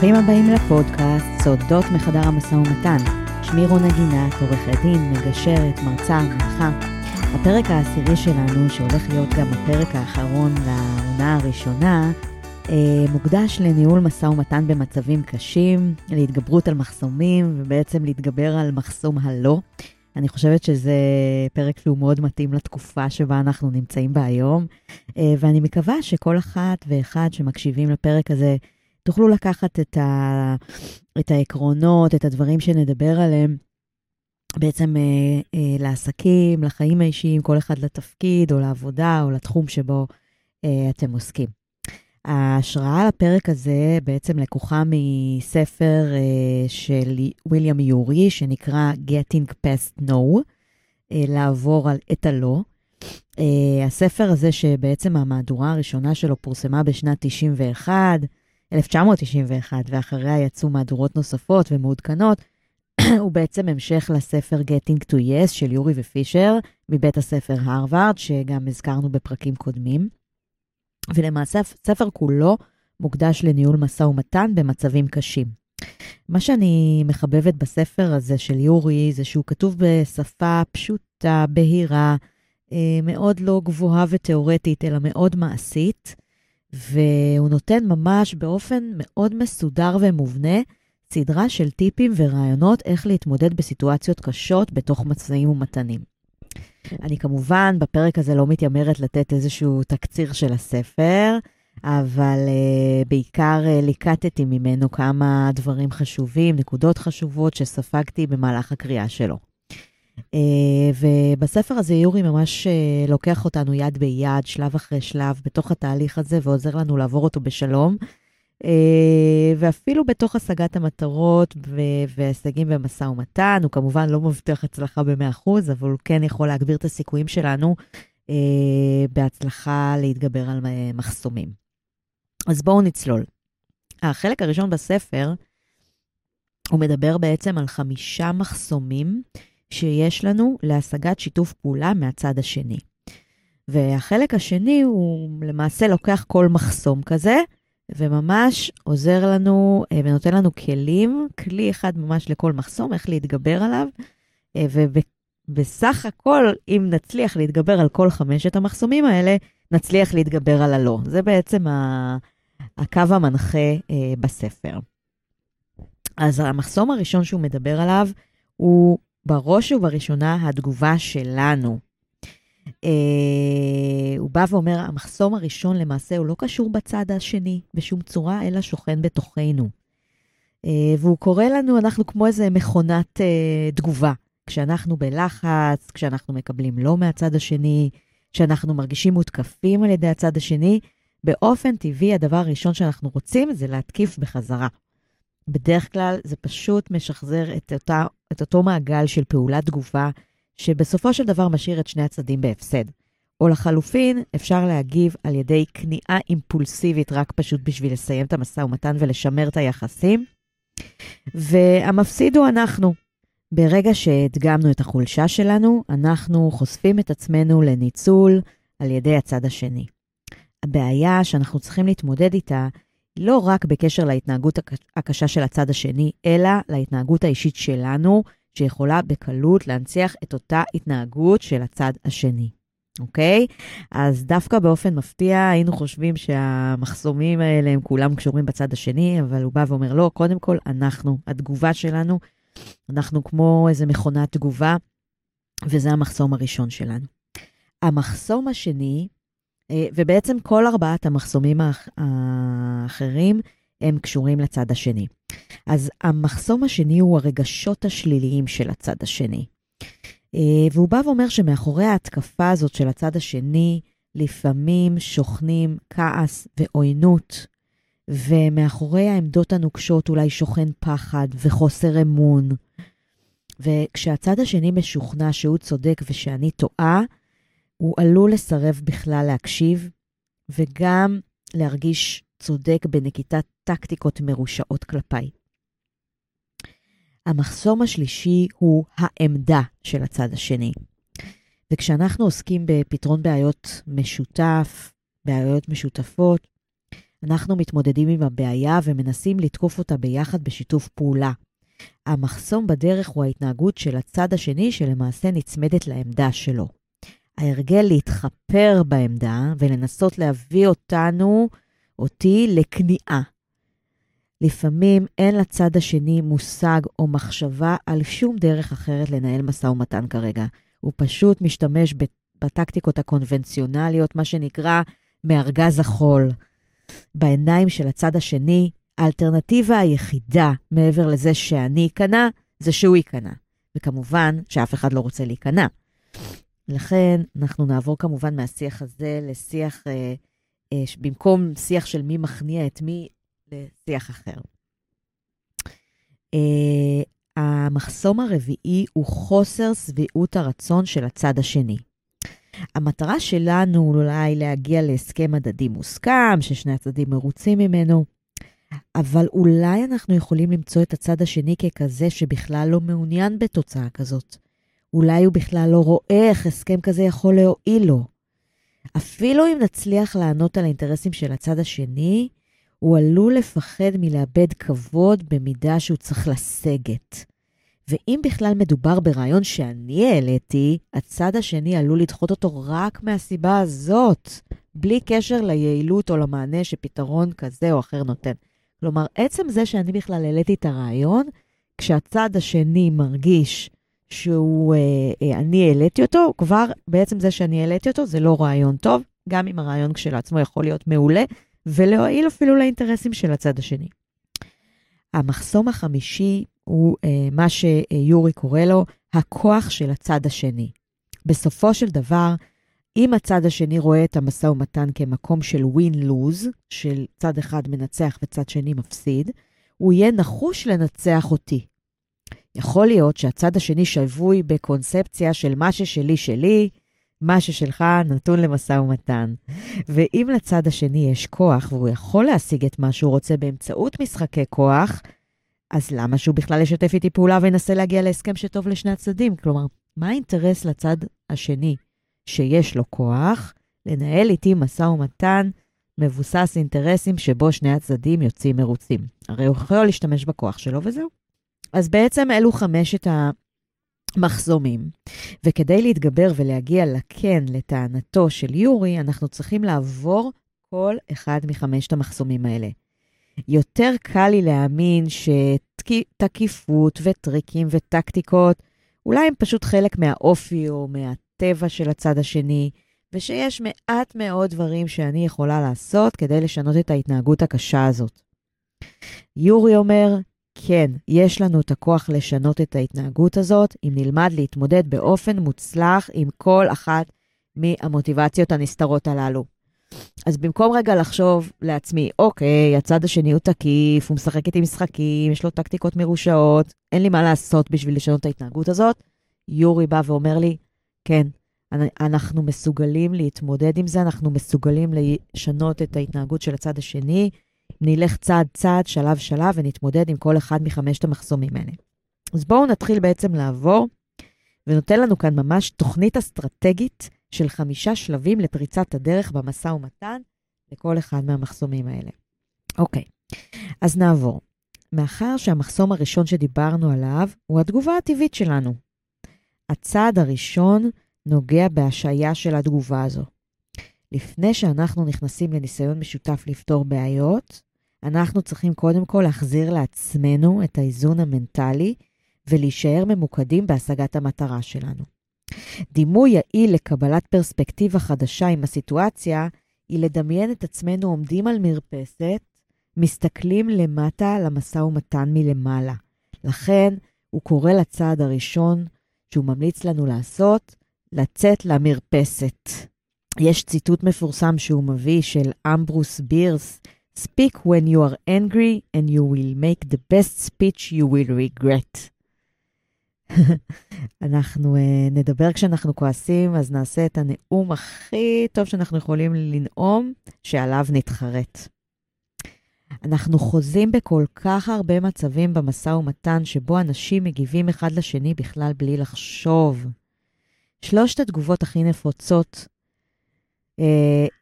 ברוכים הבאים לפודקאסט סודות מחדר המשא ומתן. שמי רונה גינת, עורכת דין, מגשרת, מרצה, מנחה. הפרק העשירי שלנו, שהולך להיות גם הפרק האחרון לעונה הראשונה, אה, מוקדש לניהול משא ומתן במצבים קשים, להתגברות על מחסומים ובעצם להתגבר על מחסום הלא. אני חושבת שזה פרק שהוא מאוד מתאים לתקופה שבה אנחנו נמצאים בה היום, אה, ואני מקווה שכל אחת ואחד שמקשיבים לפרק הזה, תוכלו לקחת את, ה, את העקרונות, את הדברים שנדבר עליהם, בעצם אה, אה, לעסקים, לחיים האישיים, כל אחד לתפקיד או לעבודה או לתחום שבו אה, אתם עוסקים. ההשראה לפרק הזה בעצם לקוחה מספר אה, של ויליאם יורי, שנקרא Getting Past No, אה, לעבור על את הלא. אה, הספר הזה, שבעצם המהדורה הראשונה שלו פורסמה בשנת 91, 1991, ואחריה יצאו מהדורות נוספות ומעודכנות, הוא בעצם המשך לספר Getting to Yes של יורי ופישר מבית הספר הרווארד, שגם הזכרנו בפרקים קודמים. ולמעשה הספר כולו מוקדש לניהול משא ומתן במצבים קשים. מה שאני מחבבת בספר הזה של יורי זה שהוא כתוב בשפה פשוטה, בהירה, אה, מאוד לא גבוהה ותיאורטית, אלא מאוד מעשית, והוא נותן ממש באופן מאוד מסודר ומובנה סדרה של טיפים ורעיונות איך להתמודד בסיטואציות קשות בתוך מצבים ומתנים. אני כמובן בפרק הזה לא מתיימרת לתת איזשהו תקציר של הספר, אבל uh, בעיקר uh, ליקטתי ממנו כמה דברים חשובים, נקודות חשובות שספגתי במהלך הקריאה שלו. Uh, ובספר הזה יורי ממש uh, לוקח אותנו יד ביד, שלב אחרי שלב, בתוך התהליך הזה, ועוזר לנו לעבור אותו בשלום. אה, ואפילו בתוך השגת המטרות וההישגים במשא ומתן, הוא כמובן לא מבטיח הצלחה ב-100%, אבל הוא כן יכול להגביר את הסיכויים שלנו אה, בהצלחה להתגבר על מחסומים. אז בואו נצלול. החלק הראשון בספר, הוא מדבר בעצם על חמישה מחסומים שיש לנו להשגת שיתוף פעולה מהצד השני. והחלק השני הוא למעשה לוקח כל מחסום כזה, וממש עוזר לנו אה, ונותן לנו כלים, כלי אחד ממש לכל מחסום, איך להתגבר עליו. אה, ובסך הכל, אם נצליח להתגבר על כל חמשת המחסומים האלה, נצליח להתגבר על הלא. זה בעצם הקו המנחה אה, בספר. אז המחסום הראשון שהוא מדבר עליו הוא בראש ובראשונה התגובה שלנו. אה, הוא בא ואומר, המחסום הראשון למעשה הוא לא קשור בצד השני בשום צורה, אלא שוכן בתוכנו. אה, והוא קורא לנו, אנחנו כמו איזה מכונת אה, תגובה. כשאנחנו בלחץ, כשאנחנו מקבלים לא מהצד השני, כשאנחנו מרגישים מותקפים על ידי הצד השני, באופן טבעי הדבר הראשון שאנחנו רוצים זה להתקיף בחזרה. בדרך כלל זה פשוט משחזר את, אותה, את אותו מעגל של פעולת תגובה שבסופו של דבר משאיר את שני הצדדים בהפסד. או לחלופין, אפשר להגיב על ידי כניעה אימפולסיבית רק פשוט בשביל לסיים את המשא ומתן ולשמר את היחסים. והמפסיד הוא אנחנו. ברגע שהדגמנו את החולשה שלנו, אנחנו חושפים את עצמנו לניצול על ידי הצד השני. הבעיה שאנחנו צריכים להתמודד איתה לא רק בקשר להתנהגות הקשה של הצד השני, אלא להתנהגות האישית שלנו, שיכולה בקלות להנציח את אותה התנהגות של הצד השני. אוקיי? אז דווקא באופן מפתיע היינו חושבים שהמחסומים האלה הם כולם קשורים בצד השני, אבל הוא בא ואומר, לא, קודם כל אנחנו, התגובה שלנו, אנחנו כמו איזה מכונת תגובה, וזה המחסום הראשון שלנו. המחסום השני, ובעצם כל ארבעת המחסומים האחרים, הם קשורים לצד השני. אז המחסום השני הוא הרגשות השליליים של הצד השני. אה, והוא בא ואומר שמאחורי ההתקפה הזאת של הצד השני, לפעמים שוכנים כעס ועוינות, ומאחורי העמדות הנוקשות אולי שוכן פחד וחוסר אמון. וכשהצד השני משוכנע שהוא צודק ושאני טועה, הוא עלול לסרב בכלל להקשיב, וגם להרגיש צודק בנקיטת טקטיקות מרושעות כלפיי. המחסום השלישי הוא העמדה של הצד השני. וכשאנחנו עוסקים בפתרון בעיות משותף, בעיות משותפות, אנחנו מתמודדים עם הבעיה ומנסים לתקוף אותה ביחד בשיתוף פעולה. המחסום בדרך הוא ההתנהגות של הצד השני שלמעשה נצמדת לעמדה שלו. ההרגל להתחפר בעמדה ולנסות להביא אותנו, אותי, לכניעה. לפעמים אין לצד השני מושג או מחשבה על שום דרך אחרת לנהל משא ומתן כרגע. הוא פשוט משתמש בטקטיקות הקונבנציונליות, מה שנקרא מארגז החול. בעיניים של הצד השני, האלטרנטיבה היחידה מעבר לזה שאני אכנע, זה שהוא ייכנע. וכמובן שאף אחד לא רוצה להיכנע. לכן אנחנו נעבור כמובן מהשיח הזה לשיח, אה, אה, במקום שיח של מי מכניע את מי, לשיח אחר. אה, המחסום הרביעי הוא חוסר שביעות הרצון של הצד השני. המטרה שלנו אולי להגיע להסכם הדדי מוסכם, ששני הצדדים מרוצים ממנו, אבל אולי אנחנו יכולים למצוא את הצד השני ככזה שבכלל לא מעוניין בתוצאה כזאת. אולי הוא בכלל לא רואה איך הסכם כזה יכול להועיל לו. אפילו אם נצליח לענות על האינטרסים של הצד השני, הוא עלול לפחד מלאבד כבוד במידה שהוא צריך לסגת. ואם בכלל מדובר ברעיון שאני העליתי, הצד השני עלול לדחות אותו רק מהסיבה הזאת, בלי קשר ליעילות או למענה שפתרון כזה או אחר נותן. כלומר, עצם זה שאני בכלל העליתי את הרעיון, כשהצד השני מרגיש שהוא, אה, אה, אני העליתי אותו, כבר בעצם זה שאני העליתי אותו זה לא רעיון טוב, גם אם הרעיון כשלעצמו יכול להיות מעולה, ולהועיל אפילו לאינטרסים של הצד השני. המחסום החמישי הוא אה, מה שיורי קורא לו הכוח של הצד השני. בסופו של דבר, אם הצד השני רואה את המשא ומתן כמקום של win-lose, של צד אחד מנצח וצד שני מפסיד, הוא יהיה נחוש לנצח אותי. יכול להיות שהצד השני שבוי בקונספציה של מה ששלי שלי, מה ששלך נתון למשא ומתן. ואם לצד השני יש כוח והוא יכול להשיג את מה שהוא רוצה באמצעות משחקי כוח, אז למה שהוא בכלל ישתף איתי פעולה וינסה להגיע להסכם שטוב לשני הצדדים? כלומר, מה האינטרס לצד השני שיש לו כוח לנהל איתי משא ומתן מבוסס אינטרסים שבו שני הצדדים יוצאים מרוצים? הרי הוא יכול להשתמש בכוח שלו וזהו. אז בעצם אלו חמשת המחסומים. וכדי להתגבר ולהגיע לכן, לטענתו של יורי, אנחנו צריכים לעבור כל אחד מחמשת המחסומים האלה. יותר קל לי להאמין שתקיפות וטריקים וטקטיקות, אולי הם פשוט חלק מהאופי או מהטבע של הצד השני, ושיש מעט מאוד דברים שאני יכולה לעשות כדי לשנות את ההתנהגות הקשה הזאת. יורי אומר, כן, יש לנו את הכוח לשנות את ההתנהגות הזאת, אם נלמד להתמודד באופן מוצלח עם כל אחת מהמוטיבציות הנסתרות הללו. אז במקום רגע לחשוב לעצמי, אוקיי, הצד השני הוא תקיף, הוא משחק איתי משחקים, יש לו טקטיקות מרושעות, אין לי מה לעשות בשביל לשנות את ההתנהגות הזאת, יורי בא ואומר לי, כן, אנחנו מסוגלים להתמודד עם זה, אנחנו מסוגלים לשנות את ההתנהגות של הצד השני, נלך צעד צעד, שלב שלב, ונתמודד עם כל אחד מחמשת המחסומים האלה. אז בואו נתחיל בעצם לעבור, ונותן לנו כאן ממש תוכנית אסטרטגית של חמישה שלבים לפריצת הדרך במשא ומתן לכל אחד מהמחסומים האלה. אוקיי, אז נעבור. מאחר שהמחסום הראשון שדיברנו עליו הוא התגובה הטבעית שלנו. הצעד הראשון נוגע בהשעיה של התגובה הזו. לפני שאנחנו נכנסים לניסיון משותף לפתור בעיות, אנחנו צריכים קודם כל להחזיר לעצמנו את האיזון המנטלי ולהישאר ממוקדים בהשגת המטרה שלנו. דימוי יעיל לקבלת פרספקטיבה חדשה עם הסיטואציה היא לדמיין את עצמנו עומדים על מרפסת, מסתכלים למטה על המשא ומתן מלמעלה. לכן, הוא קורא לצעד הראשון שהוא ממליץ לנו לעשות, לצאת למרפסת. יש ציטוט מפורסם שהוא מביא של אמברוס בירס, Speak when you are angry and you will make the best speech you will regret. אנחנו uh, נדבר כשאנחנו כועסים, אז נעשה את הנאום הכי טוב שאנחנו יכולים לנאום, שעליו נתחרט. אנחנו חוזים בכל כך הרבה מצבים במשא ומתן שבו אנשים מגיבים אחד לשני בכלל בלי לחשוב. שלושת התגובות הכי נפוצות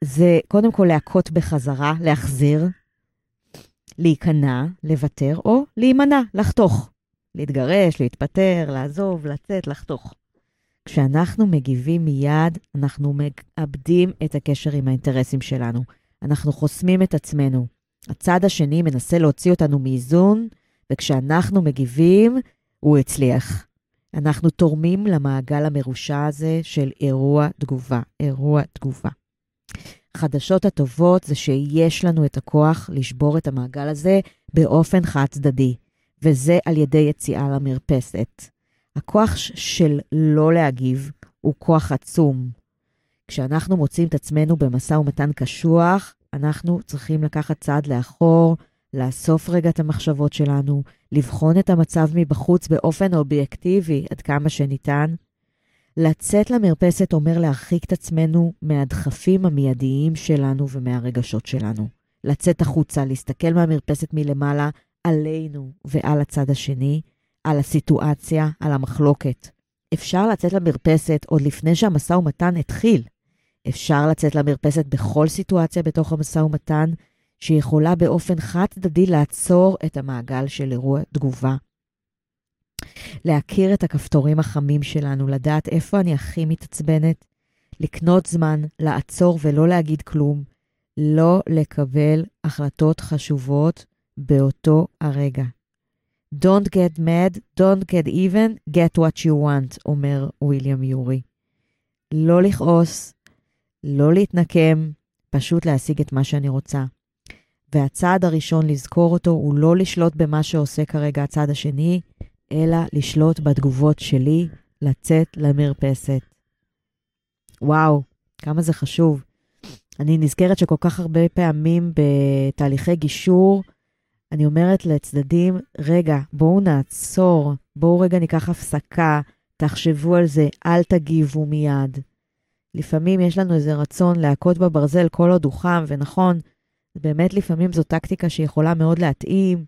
זה קודם כל להכות בחזרה, להחזיר, להיכנע, לוותר, או להימנע, לחתוך. להתגרש, להתפטר, לעזוב, לצאת, לחתוך. כשאנחנו מגיבים מיד, אנחנו מאבדים את הקשר עם האינטרסים שלנו. אנחנו חוסמים את עצמנו. הצד השני מנסה להוציא אותנו מאיזון, וכשאנחנו מגיבים, הוא הצליח. אנחנו תורמים למעגל המרושע הזה של אירוע תגובה, אירוע תגובה. החדשות הטובות זה שיש לנו את הכוח לשבור את המעגל הזה באופן חד-צדדי, וזה על ידי יציאה למרפסת. הכוח של לא להגיב הוא כוח עצום. כשאנחנו מוצאים את עצמנו במשא ומתן קשוח, אנחנו צריכים לקחת צעד לאחור, לאסוף רגע את המחשבות שלנו, לבחון את המצב מבחוץ באופן אובייקטיבי עד כמה שניתן. לצאת למרפסת אומר להרחיק את עצמנו מהדחפים המיידיים שלנו ומהרגשות שלנו. לצאת החוצה, להסתכל מהמרפסת מלמעלה עלינו ועל הצד השני, על הסיטואציה, על המחלוקת. אפשר לצאת למרפסת עוד לפני שהמשא ומתן התחיל. אפשר לצאת למרפסת בכל סיטואציה בתוך המשא ומתן, שיכולה באופן חד-צדדי לעצור את המעגל של אירוע תגובה. להכיר את הכפתורים החמים שלנו, לדעת איפה אני הכי מתעצבנת, לקנות זמן, לעצור ולא להגיד כלום, לא לקבל החלטות חשובות באותו הרגע. Don't get mad, don't get even, get what you want, אומר ויליאם יורי. לא לכעוס, לא להתנקם, פשוט להשיג את מה שאני רוצה. והצעד הראשון לזכור אותו הוא לא לשלוט במה שעושה כרגע הצד השני, אלא לשלוט בתגובות שלי לצאת למרפסת. וואו, כמה זה חשוב. אני נזכרת שכל כך הרבה פעמים בתהליכי גישור, אני אומרת לצדדים, רגע, בואו נעצור, בואו רגע ניקח הפסקה, תחשבו על זה, אל תגיבו מיד. לפעמים יש לנו איזה רצון להכות בברזל כל עוד הוא חם, ונכון, באמת לפעמים זו טקטיקה שיכולה מאוד להתאים,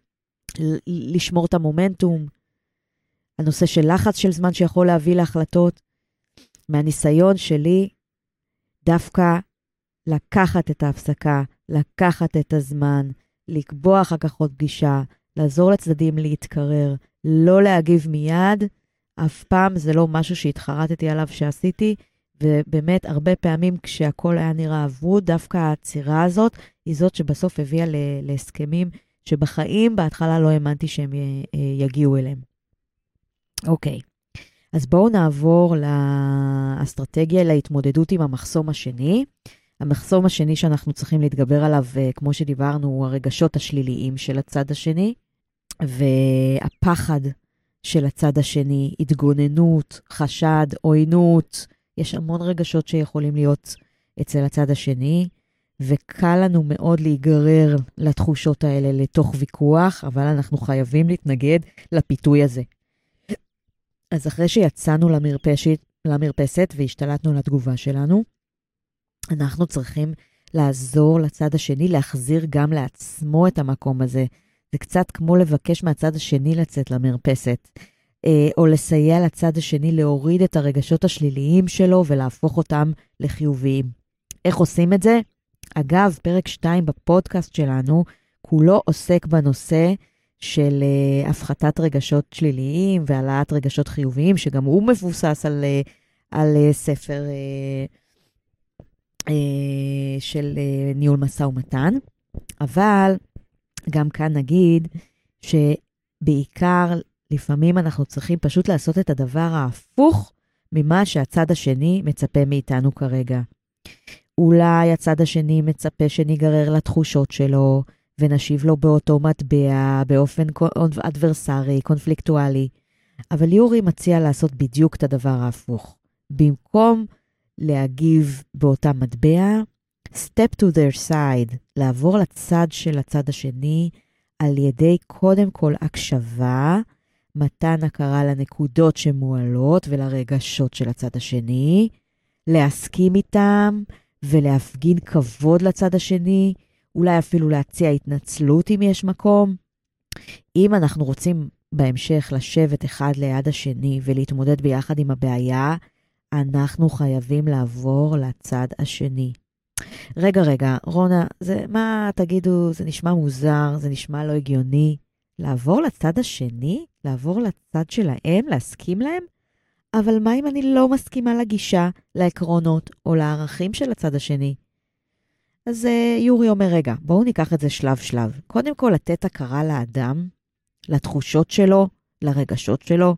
לשמור את המומנטום. הנושא של לחץ של זמן שיכול להביא להחלטות. מהניסיון שלי, דווקא לקחת את ההפסקה, לקחת את הזמן, לקבוע אחר כך עוד פגישה, לעזור לצדדים להתקרר, לא להגיב מיד, אף פעם זה לא משהו שהתחרטתי עליו שעשיתי, ובאמת, הרבה פעמים כשהכול היה נראה אבוד, דווקא העצירה הזאת היא זאת שבסוף הביאה להסכמים שבחיים בהתחלה לא האמנתי שהם יגיעו אליהם. אוקיי, אז בואו נעבור לאסטרטגיה להתמודדות עם המחסום השני. המחסום השני שאנחנו צריכים להתגבר עליו, אה, כמו שדיברנו, הוא הרגשות השליליים של הצד השני, והפחד של הצד השני, התגוננות, חשד, עוינות, יש המון רגשות שיכולים להיות אצל הצד השני, וקל לנו מאוד להיגרר לתחושות האלה לתוך ויכוח, אבל אנחנו חייבים להתנגד לפיתוי הזה. אז אחרי שיצאנו למרפשת, למרפסת והשתלטנו לתגובה שלנו, אנחנו צריכים לעזור לצד השני להחזיר גם לעצמו את המקום הזה. זה קצת כמו לבקש מהצד השני לצאת למרפסת, אה, או לסייע לצד השני להוריד את הרגשות השליליים שלו ולהפוך אותם לחיוביים. איך עושים את זה? אגב, פרק 2 בפודקאסט שלנו, כולו עוסק בנושא של uh, הפחתת רגשות שליליים והעלאת רגשות חיוביים, שגם הוא מבוסס על, uh, על uh, ספר uh, uh, של uh, ניהול משא ומתן. אבל גם כאן נגיד שבעיקר לפעמים אנחנו צריכים פשוט לעשות את הדבר ההפוך ממה שהצד השני מצפה מאיתנו כרגע. אולי הצד השני מצפה שניגרר לתחושות שלו, ונשיב לו באותו מטבע, באופן אדברסרי, קונפליקטואלי. אבל יורי מציע לעשות בדיוק את הדבר ההפוך. במקום להגיב באותה מטבע, step to their side, לעבור לצד של הצד השני על ידי קודם כל הקשבה, מתן הכרה לנקודות שמועלות ולרגשות של הצד השני, להסכים איתם ולהפגין כבוד לצד השני, אולי אפילו להציע התנצלות אם יש מקום. אם אנחנו רוצים בהמשך לשבת אחד ליד השני ולהתמודד ביחד עם הבעיה, אנחנו חייבים לעבור לצד השני. רגע, רגע, רונה, זה, מה תגידו, זה נשמע מוזר, זה נשמע לא הגיוני. לעבור לצד השני? לעבור לצד שלהם? להסכים להם? אבל מה אם אני לא מסכימה לגישה, לעקרונות או לערכים של הצד השני? אז uh, יורי אומר, רגע, בואו ניקח את זה שלב-שלב. קודם כל, לתת הכרה לאדם, לתחושות שלו, לרגשות שלו,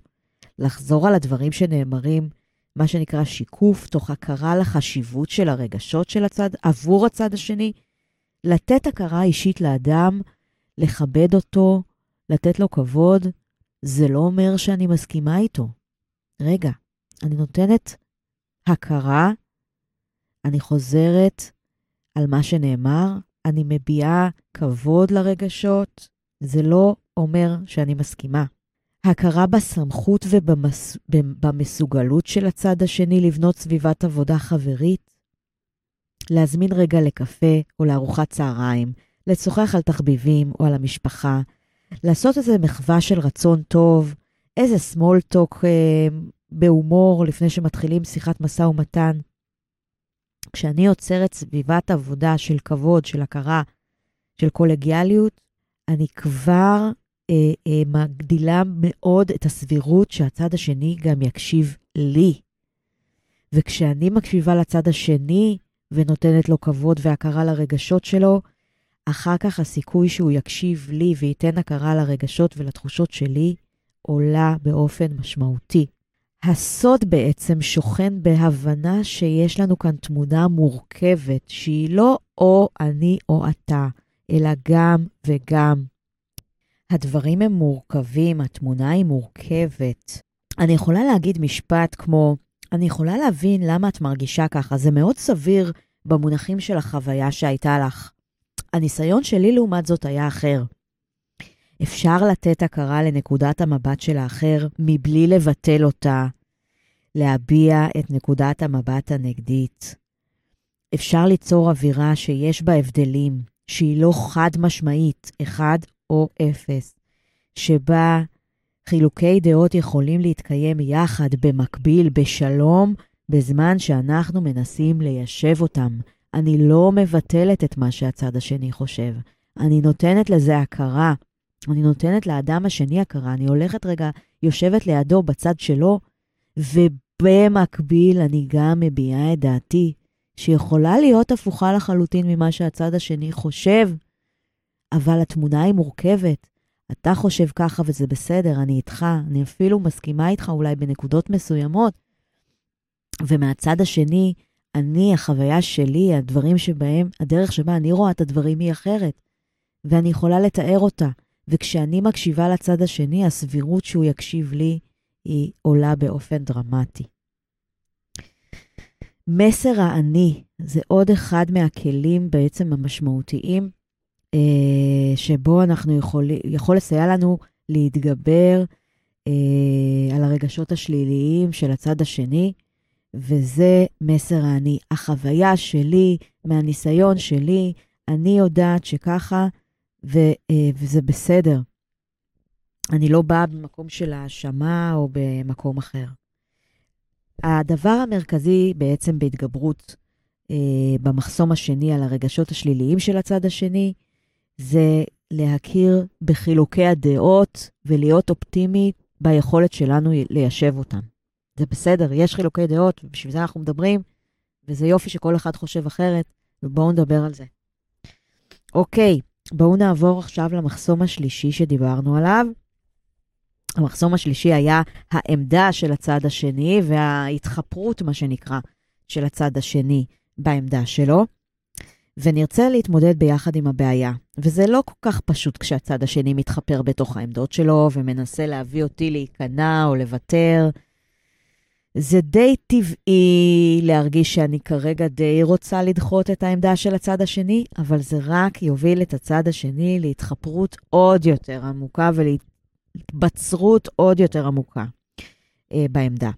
לחזור על הדברים שנאמרים, מה שנקרא שיקוף, תוך הכרה לחשיבות של הרגשות של הצד, עבור הצד השני, לתת הכרה אישית לאדם, לכבד אותו, לתת לו כבוד, זה לא אומר שאני מסכימה איתו. רגע, אני נותנת הכרה, אני חוזרת על מה שנאמר, אני מביעה כבוד לרגשות, זה לא אומר שאני מסכימה. הכרה בסמכות ובמסוגלות של הצד השני לבנות סביבת עבודה חברית, להזמין רגע לקפה או לארוחת צהריים, לשוחח על תחביבים או על המשפחה, לעשות איזה מחווה של רצון טוב, איזה small talk אה, בהומור לפני שמתחילים שיחת משא ומתן. כשאני יוצרת סביבת עבודה של כבוד, של הכרה, של קולגיאליות, אני כבר אה, אה, מגדילה מאוד את הסבירות שהצד השני גם יקשיב לי. וכשאני מקשיבה לצד השני ונותנת לו כבוד והכרה לרגשות שלו, אחר כך הסיכוי שהוא יקשיב לי וייתן הכרה לרגשות ולתחושות שלי עולה באופן משמעותי. הסוד בעצם שוכן בהבנה שיש לנו כאן תמונה מורכבת, שהיא לא או אני או אתה, אלא גם וגם. הדברים הם מורכבים, התמונה היא מורכבת. אני יכולה להגיד משפט כמו, אני יכולה להבין למה את מרגישה ככה, זה מאוד סביר במונחים של החוויה שהייתה לך. הניסיון שלי לעומת זאת היה אחר. אפשר לתת הכרה לנקודת המבט של האחר מבלי לבטל אותה, להביע את נקודת המבט הנגדית. אפשר ליצור אווירה שיש בה הבדלים, שהיא לא חד משמעית, אחד או אפס, שבה חילוקי דעות יכולים להתקיים יחד, במקביל, בשלום, בזמן שאנחנו מנסים ליישב אותם. אני לא מבטלת את מה שהצד השני חושב. אני נותנת לזה הכרה. אני נותנת לאדם השני הכרה. אני הולכת רגע, יושבת לידו בצד שלו, ובמקביל אני גם מביעה את דעתי, שיכולה להיות הפוכה לחלוטין ממה שהצד השני חושב. אבל התמונה היא מורכבת. אתה חושב ככה וזה בסדר, אני איתך, אני אפילו מסכימה איתך אולי בנקודות מסוימות. ומהצד השני, אני, החוויה שלי, הדברים שבהם, הדרך שבה אני רואה את הדברים היא אחרת, ואני יכולה לתאר אותה. וכשאני מקשיבה לצד השני, הסבירות שהוא יקשיב לי היא עולה באופן דרמטי. מסר האני זה עוד אחד מהכלים בעצם המשמעותיים אה, שבו אנחנו יכולים, יכול לסייע לנו להתגבר אה, על הרגשות השליליים של הצד השני, וזה מסר האני. החוויה שלי, מהניסיון שלי, אני יודעת שככה, ו, אה, וזה בסדר. אני לא באה במקום של האשמה או במקום אחר. הדבר המרכזי בעצם בהתגברות אה, במחסום השני על הרגשות השליליים של הצד השני, זה להכיר בחילוקי הדעות ולהיות אופטימי ביכולת שלנו ליישב אותם. זה בסדר, יש חילוקי דעות, ובשביל זה אנחנו מדברים, וזה יופי שכל אחד חושב אחרת, ובואו נדבר על זה. אוקיי, בואו נעבור עכשיו למחסום השלישי שדיברנו עליו. המחסום השלישי היה העמדה של הצד השני וההתחפרות, מה שנקרא, של הצד השני בעמדה שלו. ונרצה להתמודד ביחד עם הבעיה. וזה לא כל כך פשוט כשהצד השני מתחפר בתוך העמדות שלו ומנסה להביא אותי להיכנע או לוותר. זה די טבעי להרגיש שאני כרגע די רוצה לדחות את העמדה של הצד השני, אבל זה רק יוביל את הצד השני להתחפרות עוד יותר עמוקה ולהתבצרות עוד יותר עמוקה אה, בעמדה.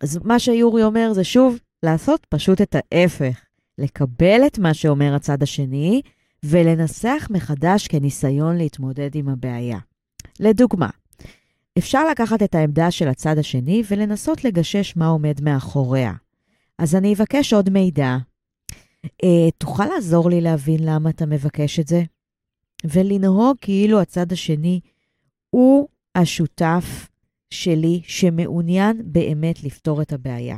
אז מה שיורי אומר זה שוב, לעשות פשוט את ההפך. לקבל את מה שאומר הצד השני ולנסח מחדש כניסיון להתמודד עם הבעיה. לדוגמה, אפשר לקחת את העמדה של הצד השני ולנסות לגשש מה עומד מאחוריה. אז אני אבקש עוד מידע. אה, תוכל לעזור לי להבין למה אתה מבקש את זה? ולנהוג כאילו הצד השני הוא השותף שלי שמעוניין באמת לפתור את הבעיה.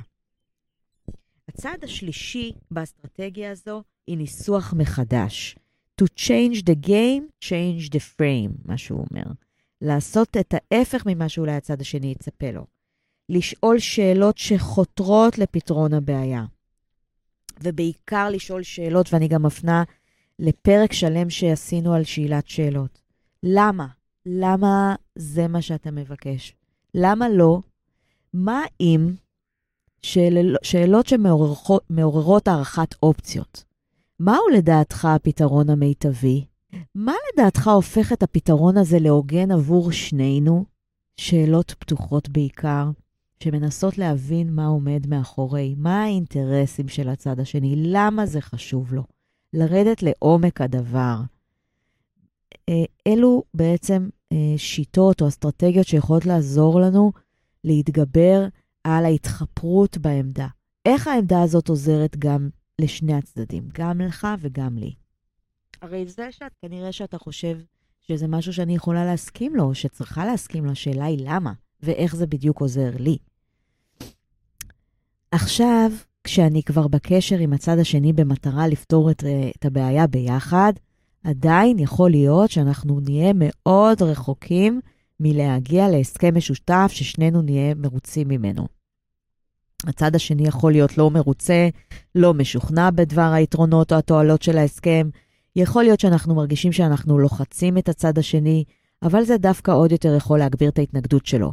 הצעד השלישי באסטרטגיה הזו היא ניסוח מחדש. To change the game, change the frame, מה שהוא אומר. לעשות את ההפך ממה שאולי הצד השני יצפה לו. לשאול שאלות שחותרות לפתרון הבעיה. ובעיקר לשאול שאלות, ואני גם מפנה לפרק שלם שעשינו על שאלת שאלות. למה? למה זה מה שאתה מבקש? למה לא? מה אם שאל, שאלות שמעוררות הערכת אופציות? מהו לדעתך הפתרון המיטבי? מה לדעתך הופך את הפתרון הזה להוגן עבור שנינו? שאלות פתוחות בעיקר, שמנסות להבין מה עומד מאחורי, מה האינטרסים של הצד השני, למה זה חשוב לו, לרדת לעומק הדבר. אה, אלו בעצם אה, שיטות או אסטרטגיות שיכולות לעזור לנו להתגבר על ההתחפרות בעמדה. איך העמדה הזאת עוזרת גם לשני הצדדים, גם לך וגם לי. הרי זה שאת, כנראה שאתה חושב שזה משהו שאני יכולה להסכים לו, שצריכה להסכים לו, השאלה היא למה, ואיך זה בדיוק עוזר לי. עכשיו, כשאני כבר בקשר עם הצד השני במטרה לפתור את, את הבעיה ביחד, עדיין יכול להיות שאנחנו נהיה מאוד רחוקים מלהגיע להסכם משותף ששנינו נהיה מרוצים ממנו. הצד השני יכול להיות לא מרוצה, לא משוכנע בדבר היתרונות או התועלות של ההסכם. יכול להיות שאנחנו מרגישים שאנחנו לוחצים את הצד השני, אבל זה דווקא עוד יותר יכול להגביר את ההתנגדות שלו.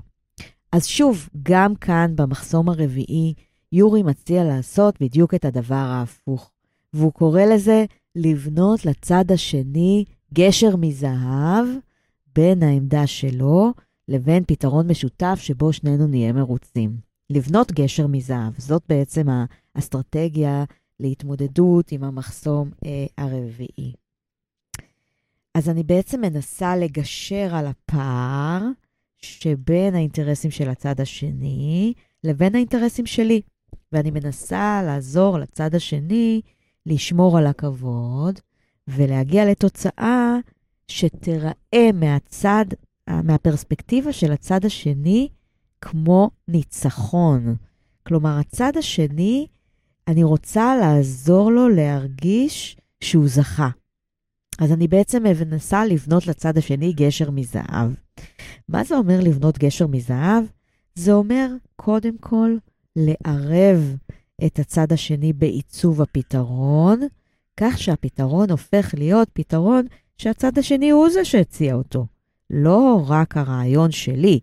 אז שוב, גם כאן, במחסום הרביעי, יורי מציע לעשות בדיוק את הדבר ההפוך. והוא קורא לזה לבנות לצד השני גשר מזהב בין העמדה שלו לבין פתרון משותף שבו שנינו נהיה מרוצים. לבנות גשר מזהב. זאת בעצם האסטרטגיה להתמודדות עם המחסום אה, הרביעי. אז אני בעצם מנסה לגשר על הפער שבין האינטרסים של הצד השני לבין האינטרסים שלי. ואני מנסה לעזור לצד השני לשמור על הכבוד ולהגיע לתוצאה שתיראה מהצד, מהפרספקטיבה של הצד השני, כמו ניצחון. כלומר, הצד השני, אני רוצה לעזור לו להרגיש שהוא זכה. אז אני בעצם מנסה לבנות לצד השני גשר מזהב. מה זה אומר לבנות גשר מזהב? זה אומר, קודם כל, לערב את הצד השני בעיצוב הפתרון, כך שהפתרון הופך להיות פתרון שהצד השני הוא זה שהציע אותו, לא רק הרעיון שלי.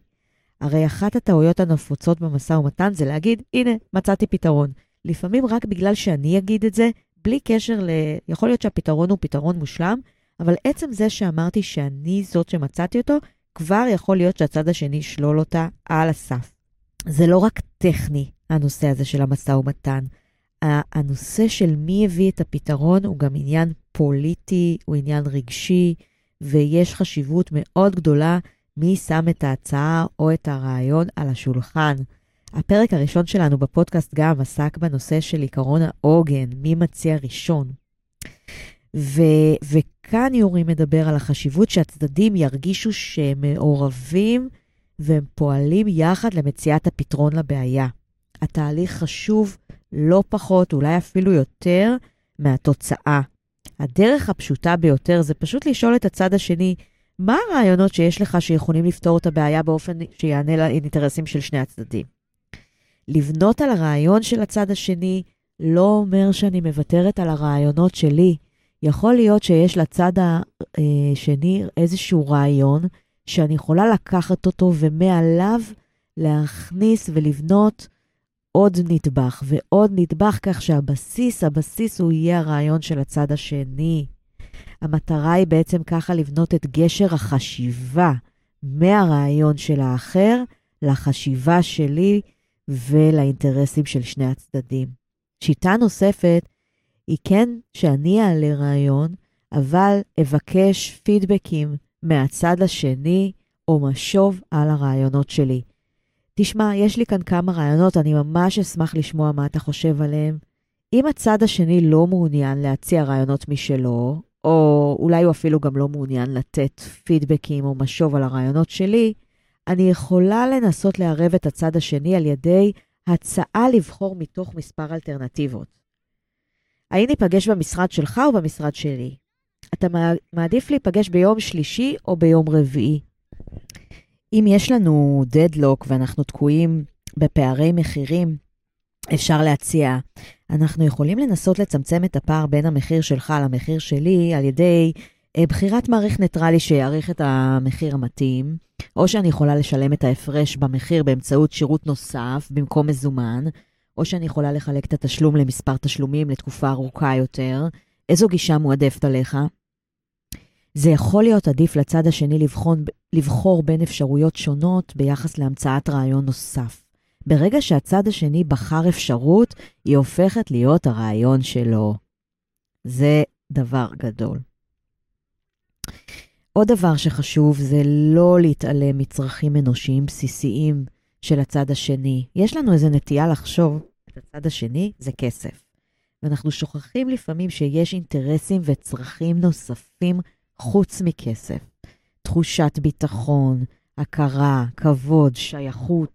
הרי אחת הטעויות הנפוצות במשא ומתן זה להגיד, הנה, מצאתי פתרון. לפעמים רק בגלל שאני אגיד את זה, בלי קשר ל... יכול להיות שהפתרון הוא פתרון מושלם, אבל עצם זה שאמרתי שאני זאת שמצאתי אותו, כבר יכול להיות שהצד השני ישלול אותה על הסף. זה לא רק טכני, הנושא הזה של המשא ומתן. הנושא של מי הביא את הפתרון הוא גם עניין פוליטי, הוא עניין רגשי, ויש חשיבות מאוד גדולה מי שם את ההצעה או את הרעיון על השולחן. הפרק הראשון שלנו בפודקאסט גם עסק בנושא של עקרון העוגן, מי מציע ראשון. ו- וכאן יורי מדבר על החשיבות שהצדדים ירגישו שהם מעורבים והם פועלים יחד למציאת הפתרון לבעיה. התהליך חשוב לא פחות, אולי אפילו יותר, מהתוצאה. הדרך הפשוטה ביותר זה פשוט לשאול את הצד השני, מה הרעיונות שיש לך שיכולים לפתור את הבעיה באופן שיענה לאינטרסים של שני הצדדים? לבנות על הרעיון של הצד השני לא אומר שאני מוותרת על הרעיונות שלי. יכול להיות שיש לצד השני איזשהו רעיון שאני יכולה לקחת אותו ומעליו להכניס ולבנות עוד נדבך ועוד נדבך כך שהבסיס, הבסיס הוא יהיה הרעיון של הצד השני. המטרה היא בעצם ככה לבנות את גשר החשיבה מהרעיון של האחר לחשיבה שלי ולאינטרסים של שני הצדדים. שיטה נוספת היא כן שאני אעלה רעיון, אבל אבקש פידבקים מהצד השני או משוב על הרעיונות שלי. תשמע, יש לי כאן כמה רעיונות, אני ממש אשמח לשמוע מה אתה חושב עליהם. אם הצד השני לא מעוניין להציע רעיונות משלו, או אולי הוא אפילו גם לא מעוניין לתת פידבקים או משוב על הרעיונות שלי, אני יכולה לנסות לערב את הצד השני על ידי הצעה לבחור מתוך מספר אלטרנטיבות. האם ניפגש במשרד שלך או במשרד שלי? אתה מעדיף להיפגש ביום שלישי או ביום רביעי? אם יש לנו דדלוק ואנחנו תקועים בפערי מחירים, אפשר להציע, אנחנו יכולים לנסות לצמצם את הפער בין המחיר שלך למחיר שלי על ידי בחירת מעריך ניטרלי שיעריך את המחיר המתאים, או שאני יכולה לשלם את ההפרש במחיר באמצעות שירות נוסף במקום מזומן, או שאני יכולה לחלק את התשלום למספר תשלומים לתקופה ארוכה יותר. איזו גישה מועדפת עליך? זה יכול להיות עדיף לצד השני לבחון, לבחור בין אפשרויות שונות ביחס להמצאת רעיון נוסף. ברגע שהצד השני בחר אפשרות, היא הופכת להיות הרעיון שלו. זה דבר גדול. עוד דבר שחשוב זה לא להתעלם מצרכים אנושיים בסיסיים של הצד השני. יש לנו איזו נטייה לחשוב הצד השני זה כסף. ואנחנו שוכחים לפעמים שיש אינטרסים וצרכים נוספים חוץ מכסף. תחושת ביטחון, הכרה, כבוד, שייכות,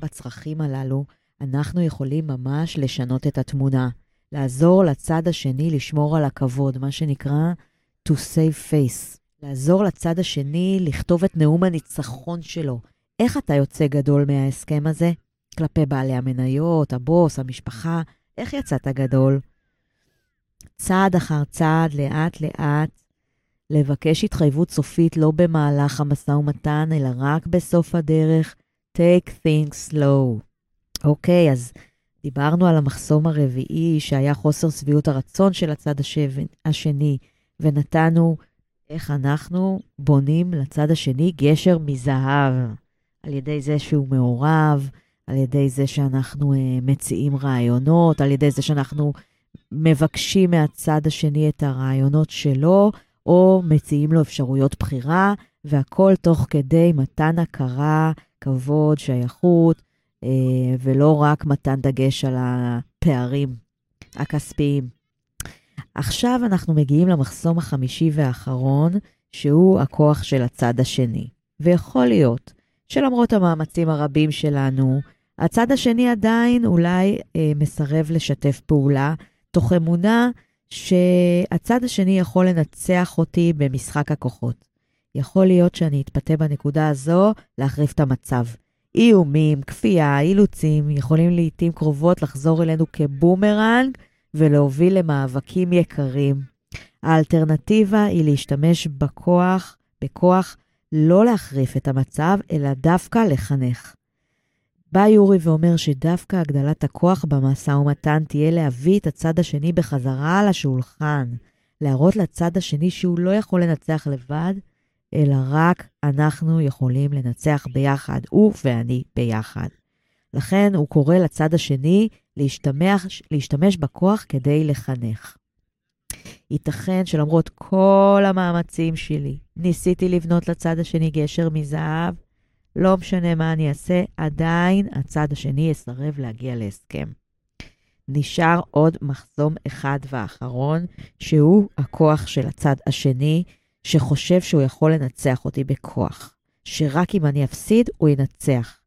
בצרכים הללו, אנחנו יכולים ממש לשנות את התמונה. לעזור לצד השני לשמור על הכבוד, מה שנקרא to save face. לעזור לצד השני לכתוב את נאום הניצחון שלו. איך אתה יוצא גדול מההסכם הזה? כלפי בעלי המניות, הבוס, המשפחה, איך יצאת גדול? צעד אחר צעד, לאט-לאט, לבקש התחייבות סופית לא במהלך המשא ומתן, אלא רק בסוף הדרך. take things slow. אוקיי, אז דיברנו על המחסום הרביעי, שהיה חוסר שביעות הרצון של הצד השני, ונתנו איך אנחנו בונים לצד השני גשר מזהב, על ידי זה שהוא מעורב, על ידי זה שאנחנו uh, מציעים רעיונות, על ידי זה שאנחנו מבקשים מהצד השני את הרעיונות שלו, או מציעים לו אפשרויות בחירה, והכל תוך כדי מתן הכרה, כבוד, שייכות, uh, ולא רק מתן דגש על הפערים הכספיים. עכשיו אנחנו מגיעים למחסום החמישי והאחרון, שהוא הכוח של הצד השני. ויכול להיות שלמרות המאמצים הרבים שלנו, הצד השני עדיין אולי אה, מסרב לשתף פעולה, תוך אמונה שהצד השני יכול לנצח אותי במשחק הכוחות. יכול להיות שאני אתפתה בנקודה הזו להחריף את המצב. איומים, כפייה, אילוצים, יכולים לעיתים קרובות לחזור אלינו כבומרנג ולהוביל למאבקים יקרים. האלטרנטיבה היא להשתמש בכוח, בכוח לא להחריף את המצב, אלא דווקא לחנך. בא יורי ואומר שדווקא הגדלת הכוח במשא ומתן תהיה להביא את הצד השני בחזרה על השולחן, להראות לצד השני שהוא לא יכול לנצח לבד, אלא רק אנחנו יכולים לנצח ביחד, הוא ואני ביחד. לכן הוא קורא לצד השני להשתמש, להשתמש בכוח כדי לחנך. ייתכן שלמרות כל המאמצים שלי, ניסיתי לבנות לצד השני גשר מזהב, לא משנה מה אני אעשה, עדיין הצד השני יסרב להגיע להסכם. נשאר עוד מחסום אחד ואחרון, שהוא הכוח של הצד השני, שחושב שהוא יכול לנצח אותי בכוח. שרק אם אני אפסיד, הוא ינצח.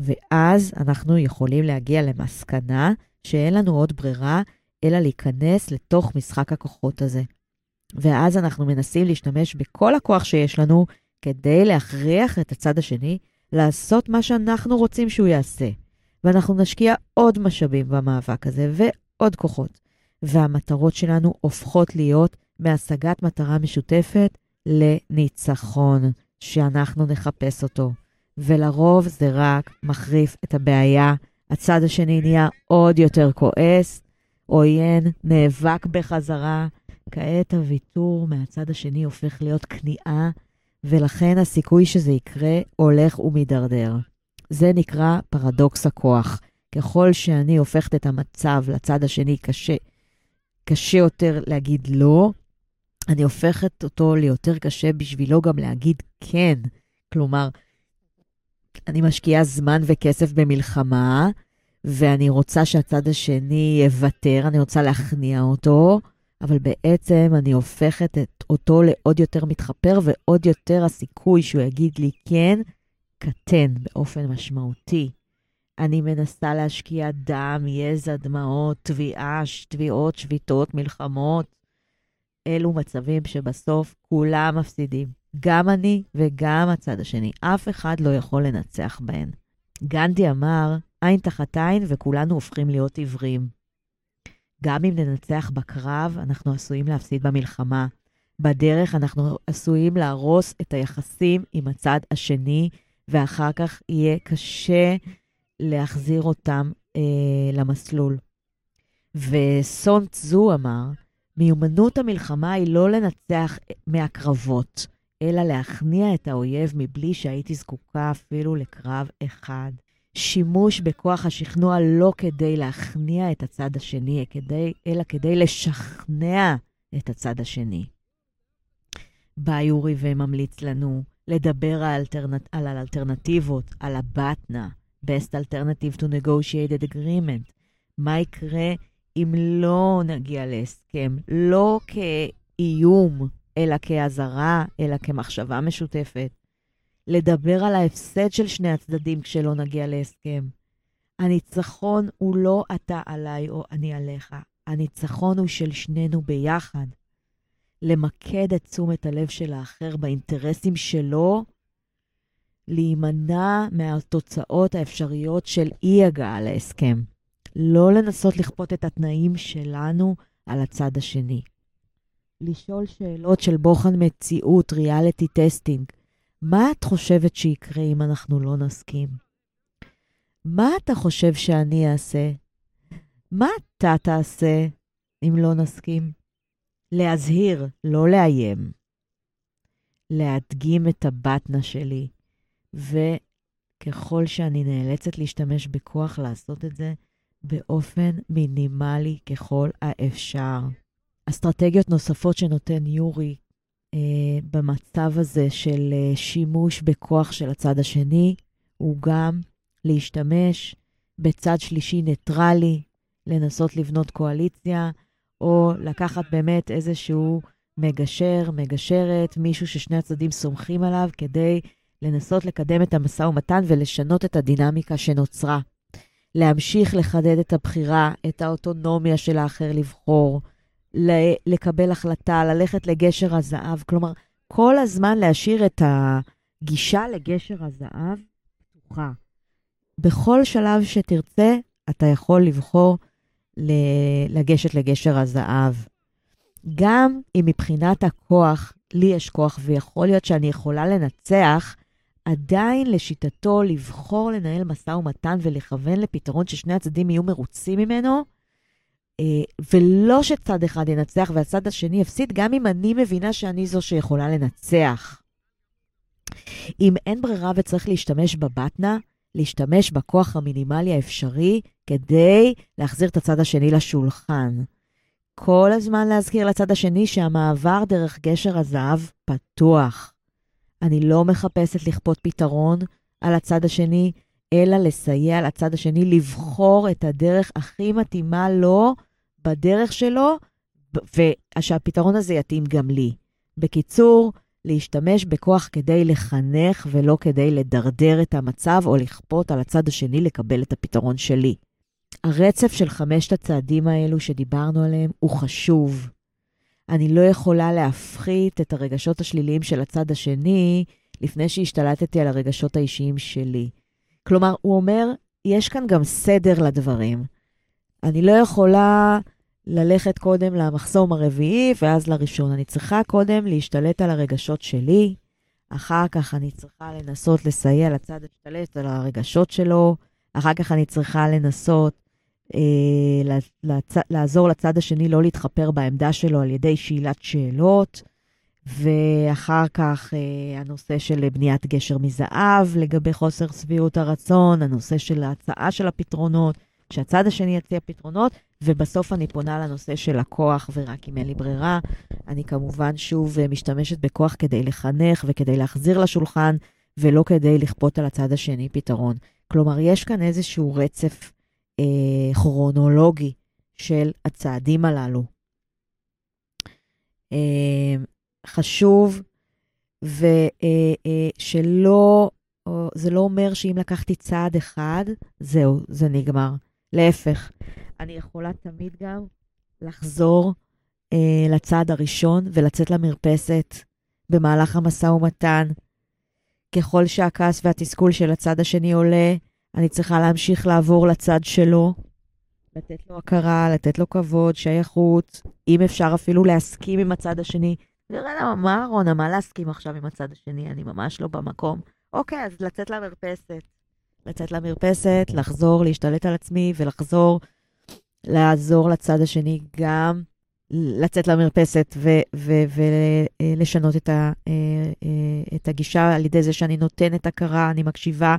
ואז אנחנו יכולים להגיע למסקנה שאין לנו עוד ברירה, אלא להיכנס לתוך משחק הכוחות הזה. ואז אנחנו מנסים להשתמש בכל הכוח שיש לנו כדי להכריח את הצד השני לעשות מה שאנחנו רוצים שהוא יעשה. ואנחנו נשקיע עוד משאבים במאבק הזה ועוד כוחות. והמטרות שלנו הופכות להיות מהשגת מטרה משותפת לניצחון, שאנחנו נחפש אותו. ולרוב זה רק מחריף את הבעיה. הצד השני נהיה עוד יותר כועס, עוין, נאבק בחזרה. כעת הוויתור מהצד השני הופך להיות כניעה, ולכן הסיכוי שזה יקרה הולך ומידרדר. זה נקרא פרדוקס הכוח. ככל שאני הופכת את המצב לצד השני קשה, קשה יותר להגיד לא, אני הופכת אותו ליותר קשה בשבילו גם להגיד כן. כלומר, אני משקיעה זמן וכסף במלחמה, ואני רוצה שהצד השני יוותר, אני רוצה להכניע אותו, אבל בעצם אני הופכת את אותו לעוד יותר מתחפר, ועוד יותר הסיכוי שהוא יגיד לי כן, קטן באופן משמעותי. אני מנסה להשקיע דם, יזע, דמעות, תביעה, תביעות, שביתות, מלחמות. אלו מצבים שבסוף כולם מפסידים. גם אני וגם הצד השני. אף אחד לא יכול לנצח בהן. גנדי אמר, עין תחת עין וכולנו הופכים להיות עיוורים. גם אם ננצח בקרב, אנחנו עשויים להפסיד במלחמה. בדרך אנחנו עשויים להרוס את היחסים עם הצד השני, ואחר כך יהיה קשה להחזיר אותם אה, למסלול. וסון צזו אמר, מיומנות המלחמה היא לא לנצח מהקרבות, אלא להכניע את האויב מבלי שהייתי זקוקה אפילו לקרב אחד. שימוש בכוח השכנוע לא כדי להכניע את הצד השני, אלא כדי לשכנע את הצד השני. בא יורי וממליץ לנו לדבר על האלטרנטיבות, על הבטנה, best alternative to negotiated agreement. מה יקרה אם לא נגיע להסכם, לא כאיום, אלא כאזהרה, אלא כמחשבה משותפת. לדבר על ההפסד של שני הצדדים כשלא נגיע להסכם. הניצחון הוא לא אתה עליי או אני עליך, הניצחון הוא של שנינו ביחד. למקד את תשומת הלב של האחר באינטרסים שלו, להימנע מהתוצאות האפשריות של אי-הגעה להסכם. לא לנסות לכפות את התנאים שלנו על הצד השני. לשאול שאלות של בוחן מציאות, ריאליטי טסטינג. מה את חושבת שיקרה אם אנחנו לא נסכים? מה אתה חושב שאני אעשה? מה אתה תעשה אם לא נסכים? להזהיר, לא לאיים. להדגים את הבטנה שלי, וככל שאני נאלצת להשתמש בכוח לעשות את זה, באופן מינימלי ככל האפשר. אסטרטגיות נוספות שנותן יורי אה, במצב הזה של אה, שימוש בכוח של הצד השני, הוא גם להשתמש בצד שלישי ניטרלי, לנסות לבנות קואליציה, או לקחת באמת איזשהו מגשר, מגשרת, מישהו ששני הצדדים סומכים עליו, כדי לנסות לקדם את המשא ומתן ולשנות את הדינמיקה שנוצרה. להמשיך לחדד את הבחירה, את האוטונומיה של האחר לבחור, לקבל החלטה, ללכת לגשר הזהב. כלומר, כל הזמן להשאיר את הגישה לגשר הזהב פתוחה. בכל שלב שתרצה, אתה יכול לבחור לגשת לגשר הזהב. גם אם מבחינת הכוח, לי יש כוח ויכול להיות שאני יכולה לנצח, עדיין לשיטתו לבחור לנהל משא ומתן ולכוון לפתרון ששני הצדדים יהיו מרוצים ממנו, ולא שצד אחד ינצח והצד השני יפסיד, גם אם אני מבינה שאני זו שיכולה לנצח. אם אין ברירה וצריך להשתמש בבטנה, להשתמש בכוח המינימלי האפשרי כדי להחזיר את הצד השני לשולחן. כל הזמן להזכיר לצד השני שהמעבר דרך גשר הזהב פתוח. אני לא מחפשת לכפות פתרון על הצד השני, אלא לסייע לצד השני לבחור את הדרך הכי מתאימה לו בדרך שלו, ושהפתרון הזה יתאים גם לי. בקיצור, להשתמש בכוח כדי לחנך ולא כדי לדרדר את המצב או לכפות על הצד השני לקבל את הפתרון שלי. הרצף של חמשת הצעדים האלו שדיברנו עליהם הוא חשוב. אני לא יכולה להפחית את הרגשות השליליים של הצד השני לפני שהשתלטתי על הרגשות האישיים שלי. כלומר, הוא אומר, יש כאן גם סדר לדברים. אני לא יכולה ללכת קודם למחסום הרביעי ואז לראשון. אני צריכה קודם להשתלט על הרגשות שלי, אחר כך אני צריכה לנסות לסייע לצד להשתלט על הרגשות שלו, אחר כך אני צריכה לנסות אה, לצ... לעזור לצד השני לא להתחפר בעמדה שלו על ידי שאלת שאלות, ואחר כך אה, הנושא של בניית גשר מזהב לגבי חוסר שביעות הרצון, הנושא של ההצעה של הפתרונות, כשהצד השני יציע פתרונות, ובסוף אני פונה לנושא של הכוח, ורק אם אין לי ברירה, אני כמובן שוב אה, משתמשת בכוח כדי לחנך וכדי להחזיר לשולחן, ולא כדי לכפות על הצד השני פתרון. כלומר, יש כאן איזשהו רצף כרונולוגי של הצעדים הללו. חשוב ושלא, זה לא אומר שאם לקחתי צעד אחד, זהו, זה נגמר. להפך, אני יכולה תמיד גם לחזור אה, לצעד הראשון ולצאת למרפסת במהלך המשא ומתן. ככל שהכעס והתסכול של הצד השני עולה, אני צריכה להמשיך לעבור לצד שלו, לתת לו הכרה, לתת לו כבוד, שייכות, אם אפשר אפילו להסכים עם הצד השני. נראה מה, רונה, מה להסכים עכשיו עם הצד השני? אני ממש לא במקום. אוקיי, אז לצאת למרפסת. לצאת למרפסת, לחזור, להשתלט על עצמי ולחזור, לעזור לצד השני גם לצאת למרפסת ולשנות את, ה, אה, אה, את הגישה על ידי זה שאני נותנת הכרה, אני מקשיבה,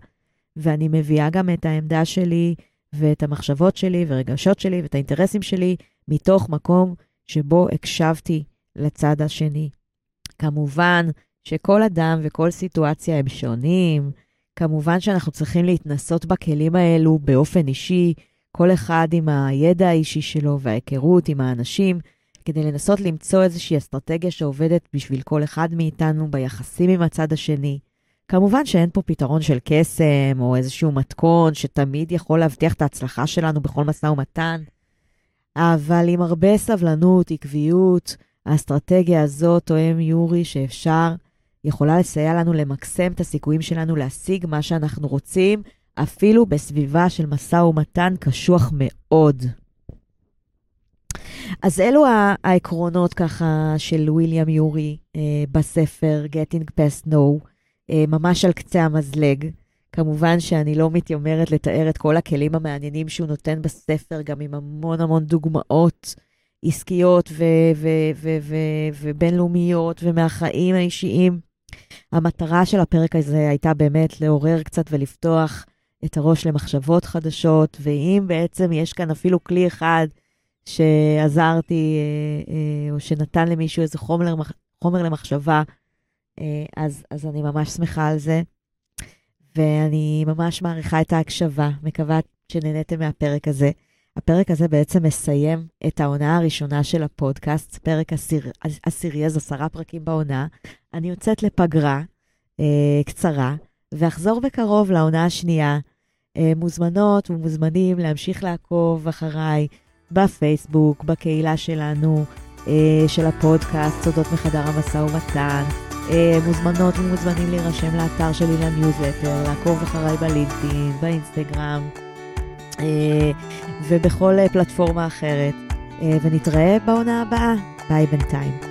ואני מביאה גם את העמדה שלי ואת המחשבות שלי ורגשות שלי ואת האינטרסים שלי מתוך מקום שבו הקשבתי לצד השני. כמובן שכל אדם וכל סיטואציה הם שונים, כמובן שאנחנו צריכים להתנסות בכלים האלו באופן אישי, כל אחד עם הידע האישי שלו וההיכרות עם האנשים, כדי לנסות למצוא איזושהי אסטרטגיה שעובדת בשביל כל אחד מאיתנו ביחסים עם הצד השני. כמובן שאין פה פתרון של קסם או איזשהו מתכון שתמיד יכול להבטיח את ההצלחה שלנו בכל משא ומתן, אבל עם הרבה סבלנות, עקביות, האסטרטגיה הזאת, טועם יורי, שאפשר, יכולה לסייע לנו למקסם את הסיכויים שלנו להשיג מה שאנחנו רוצים, אפילו בסביבה של משא ומתן קשוח מאוד. אז אלו העקרונות ככה של וויליאם יורי אה, בספר Getting Past No, אה, ממש על קצה המזלג. כמובן שאני לא מתיימרת לתאר את כל הכלים המעניינים שהוא נותן בספר, גם עם המון המון דוגמאות עסקיות ובינלאומיות ומהחיים האישיים. המטרה של הפרק הזה הייתה באמת לעורר קצת ולפתוח את הראש למחשבות חדשות, ואם בעצם יש כאן אפילו כלי אחד שעזרתי אה, אה, או שנתן למישהו איזה חומר, חומר למחשבה, אה, אז, אז אני ממש שמחה על זה. ואני ממש מעריכה את ההקשבה, מקווה שנהניתם מהפרק הזה. הפרק הזה בעצם מסיים את העונה הראשונה של הפודקאסט, פרק עשיר, עשירי, אז עשרה פרקים בעונה. אני יוצאת לפגרה אה, קצרה, ואחזור בקרוב לעונה השנייה. אה, מוזמנות ומוזמנים להמשיך לעקוב אחריי בפייסבוק, בקהילה שלנו, אה, של הפודקאסט, סודות מחדר המשא ומתן. אה, מוזמנות ומוזמנים להירשם לאתר שלי לניוזלטר, לעקוב אחריי בלינקדאין, באינסטגרם ובכל פלטפורמה אחרת. ונתראה בעונה הבאה. ביי בינתיים.